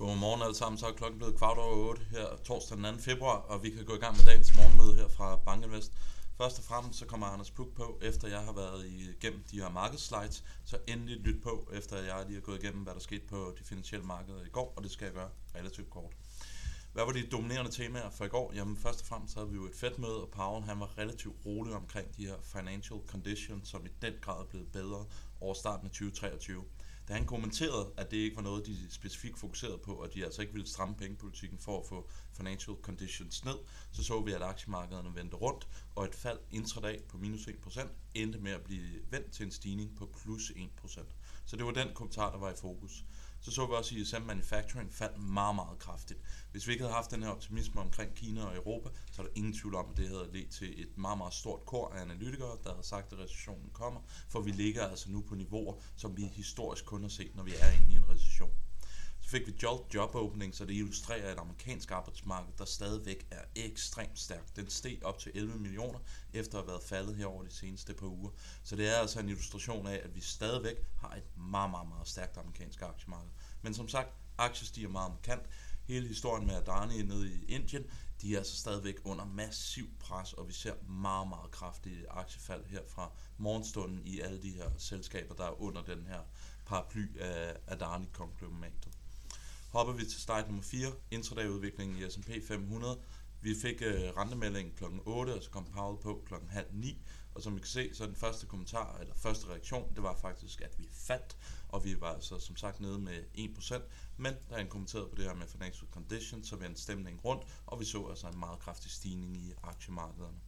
Godmorgen alle sammen, så er klokken blevet kvart over 8 her torsdag den 2. februar, og vi kan gå i gang med dagens morgenmøde her fra Bankinvest. Først og fremmest så kommer Anders Puk på, efter jeg har været igennem de her markedsslides, så endelig lyt på, efter jeg lige har gået igennem, hvad der skete på de finansielle markeder i går, og det skal jeg gøre relativt kort. Hvad var de dominerende temaer for i går? Jamen først og fremmest havde vi jo et fedt møde, og Powell han var relativt rolig omkring de her financial conditions, som i den grad er blevet bedre over starten af 2023 da han kommenterede, at det ikke var noget, de specifikt fokuserede på, og de altså ikke ville stramme pengepolitikken for at få financial conditions ned, så så vi, at aktiemarkederne vendte rundt, og et fald intradag på minus 1% endte med at blive vendt til en stigning på plus 1%. Så det var den kommentar, der var i fokus så så vi også, at ISM Manufacturing faldt meget, meget kraftigt. Hvis vi ikke havde haft den her optimisme omkring Kina og Europa, så er der ingen tvivl om, at det havde ledt til et meget, meget stort kor af analytikere, der havde sagt, at recessionen kommer, for vi ligger altså nu på niveauer, som vi historisk kun har set, når vi er inde i en recession fik vi job, job opening, så det illustrerer et amerikansk arbejdsmarked, der stadigvæk er ekstremt stærkt. Den steg op til 11 millioner, efter at have været faldet her over de seneste par uger. Så det er altså en illustration af, at vi stadigvæk har et meget, meget, meget stærkt amerikansk aktiemarked. Men som sagt, aktier stiger meget markant. Hele historien med Adani nede i Indien, de er altså stadigvæk under massiv pres, og vi ser meget, meget kraftige aktiefald her fra morgenstunden i alle de her selskaber, der er under den her paraply af Adani-konglomeratet hopper vi til slide nummer 4, intraday-udviklingen i S&P 500. Vi fik øh, rentemeldingen kl. 8, og så kom Powell på kl. halv 9. Og som I kan se, så den første kommentar, eller første reaktion, det var faktisk, at vi faldt, og vi var altså som sagt nede med 1%. Men da han kommenterede på det her med financial conditions, så vendte stemningen rundt, og vi så altså en meget kraftig stigning i aktiemarkederne.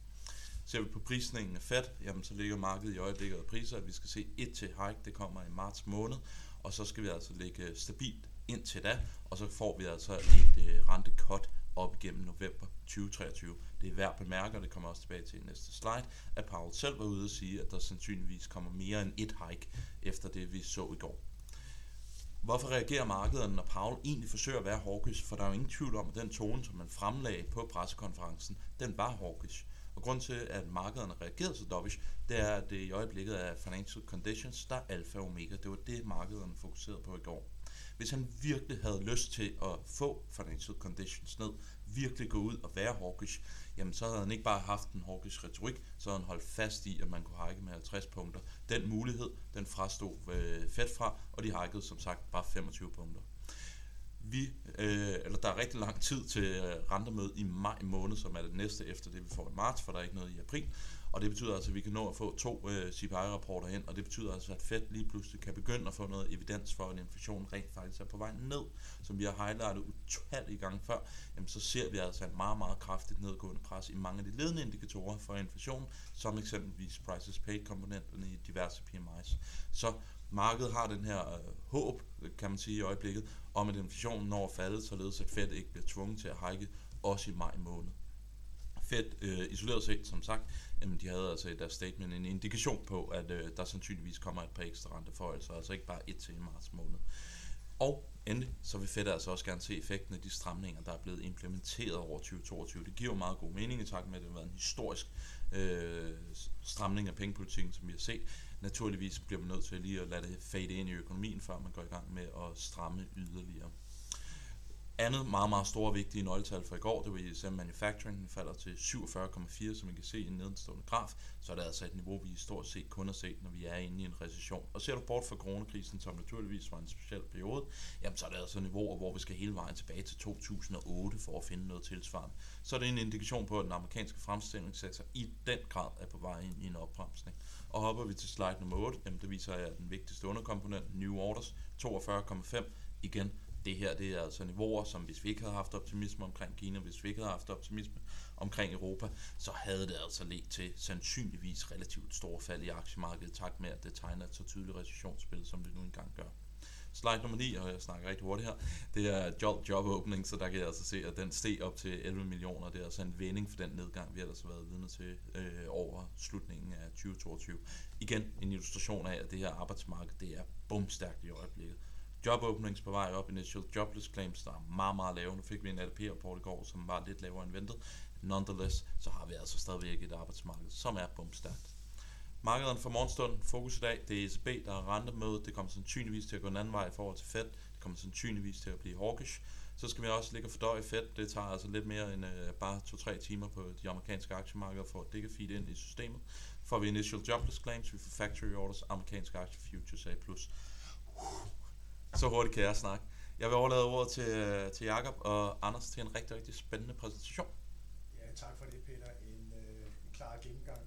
Ser vi på prisningen af Fed, jamen så ligger markedet i øjeblikket af priser, at vi skal se et til hike, det kommer i marts måned, og så skal vi altså ligge øh, stabilt indtil da, og så får vi altså et øh, rentekot op igennem november 2023. Det er værd at bemærke, og det kommer også tilbage til i næste slide, at Powell selv var ude og sige, at der sandsynligvis kommer mere end et hike efter det, vi så i går. Hvorfor reagerer markederne, når Powell egentlig forsøger at være hawkish? For der er jo ingen tvivl om, at den tone, som man fremlagde på pressekonferencen, den var hawkish. Og grund til, at markederne reagerede så dovish, det er, at det i øjeblikket er financial conditions, der er alfa og omega. Det var det, markederne fokuserede på i går. Hvis han virkelig havde lyst til at få financial conditions ned, virkelig gå ud og være hawkish, jamen så havde han ikke bare haft en hawkish retorik, så havde han holdt fast i, at man kunne hike med 50 punkter. Den mulighed, den frastod øh, Fed fra, og de hikede som sagt bare 25 punkter. Vi, øh, eller der er rigtig lang tid til øh, rentemøde i maj måned, som er det næste efter det, vi får i marts, for der er ikke noget i april. Og det betyder altså, at vi kan nå at få to øh, CPI-rapporter ind, og det betyder altså, at Fed lige pludselig kan begynde at få noget evidens for, at inflationen rent faktisk er på vej ned, som vi har highlightet utallige gange før, jamen så ser vi altså en meget, meget kraftigt nedgående pres i mange af de ledende indikatorer for inflation, som eksempelvis prices paid-komponenterne i diverse PMIs. Så markedet har den her øh, håb, kan man sige i øjeblikket, om at inflationen når at falde, således at Fed ikke bliver tvunget til at hike også i maj måned. Fed øh, isoleret set, som sagt, jamen de havde altså i deres statement en indikation på, at øh, der sandsynligvis kommer et par ekstra renteforholdelser, altså ikke bare et til i marts måned. Og endelig, så vil Fed altså også gerne se effekten af de stramninger, der er blevet implementeret over 2022. Det giver jo meget god mening i takt med, at det har været en historisk øh, stramning af pengepolitikken, som vi har set. Naturligvis bliver man nødt til lige at lade det fade ind i økonomien, før man går i gang med at stramme yderligere. Andet meget, meget store vigtige nøgletal for i går, det var ISM Manufacturing, den falder til 47,4, som I kan se i en nedenstående graf, så er det altså et niveau, vi stort set kun har set, når vi er inde i en recession. Og ser du bort fra coronakrisen, som naturligvis var en speciel periode, jamen så er det altså niveauer, hvor vi skal hele vejen tilbage til 2008 for at finde noget tilsvarende. Så er det en indikation på, at den amerikanske fremstillingssektor i den grad er på vej ind i en opbremsning. Og hopper vi til slide nummer 8, jamen det viser jeg den vigtigste underkomponent, New Orders, 42,5. Igen, det her det er altså niveauer, som hvis vi ikke havde haft optimisme omkring Kina, hvis vi ikke havde haft optimisme omkring Europa, så havde det altså ledt til sandsynligvis relativt store fald i aktiemarkedet, tak med, at det tegner et så tydeligt recessionsspil, som det nu engang gør. Slide nummer 9, og jeg snakker rigtig hurtigt her, det er job, job opening, så der kan jeg altså se, at den steg op til 11 millioner. Det er altså en vending for den nedgang, vi har altså været vidne til øh, over slutningen af 2022. Igen en illustration af, at det her arbejdsmarked, det er bumstærkt i øjeblikket job openings på vej op, initial jobless claims, der er meget, meget lave. Nu fik vi en ADP-rapport i går, som var lidt lavere end ventet. Nonetheless, så har vi altså stadigvæk et arbejdsmarked, som er bumstærkt. Markederne for morgenstunden, fokus i dag, det er ECB, der har rentemøde. Det kommer sandsynligvis til at gå en anden vej i forhold til Fed. Det kommer sandsynligvis til at blive hawkish. Så skal vi også ligge og fordøje Fed. Det tager altså lidt mere end øh, bare 2-3 timer på de amerikanske aktiemarkeder for at det kan feed ind i systemet. Får vi initial jobless claims, vi får factory orders, amerikanske aktiefutures A+. Så hurtigt kan jeg snakke. Jeg vil overlade ordet til, øh, til Jakob og Anders til en rigtig, rigtig spændende præsentation. Ja, tak for det, Peter. En, øh, en klar gennemgang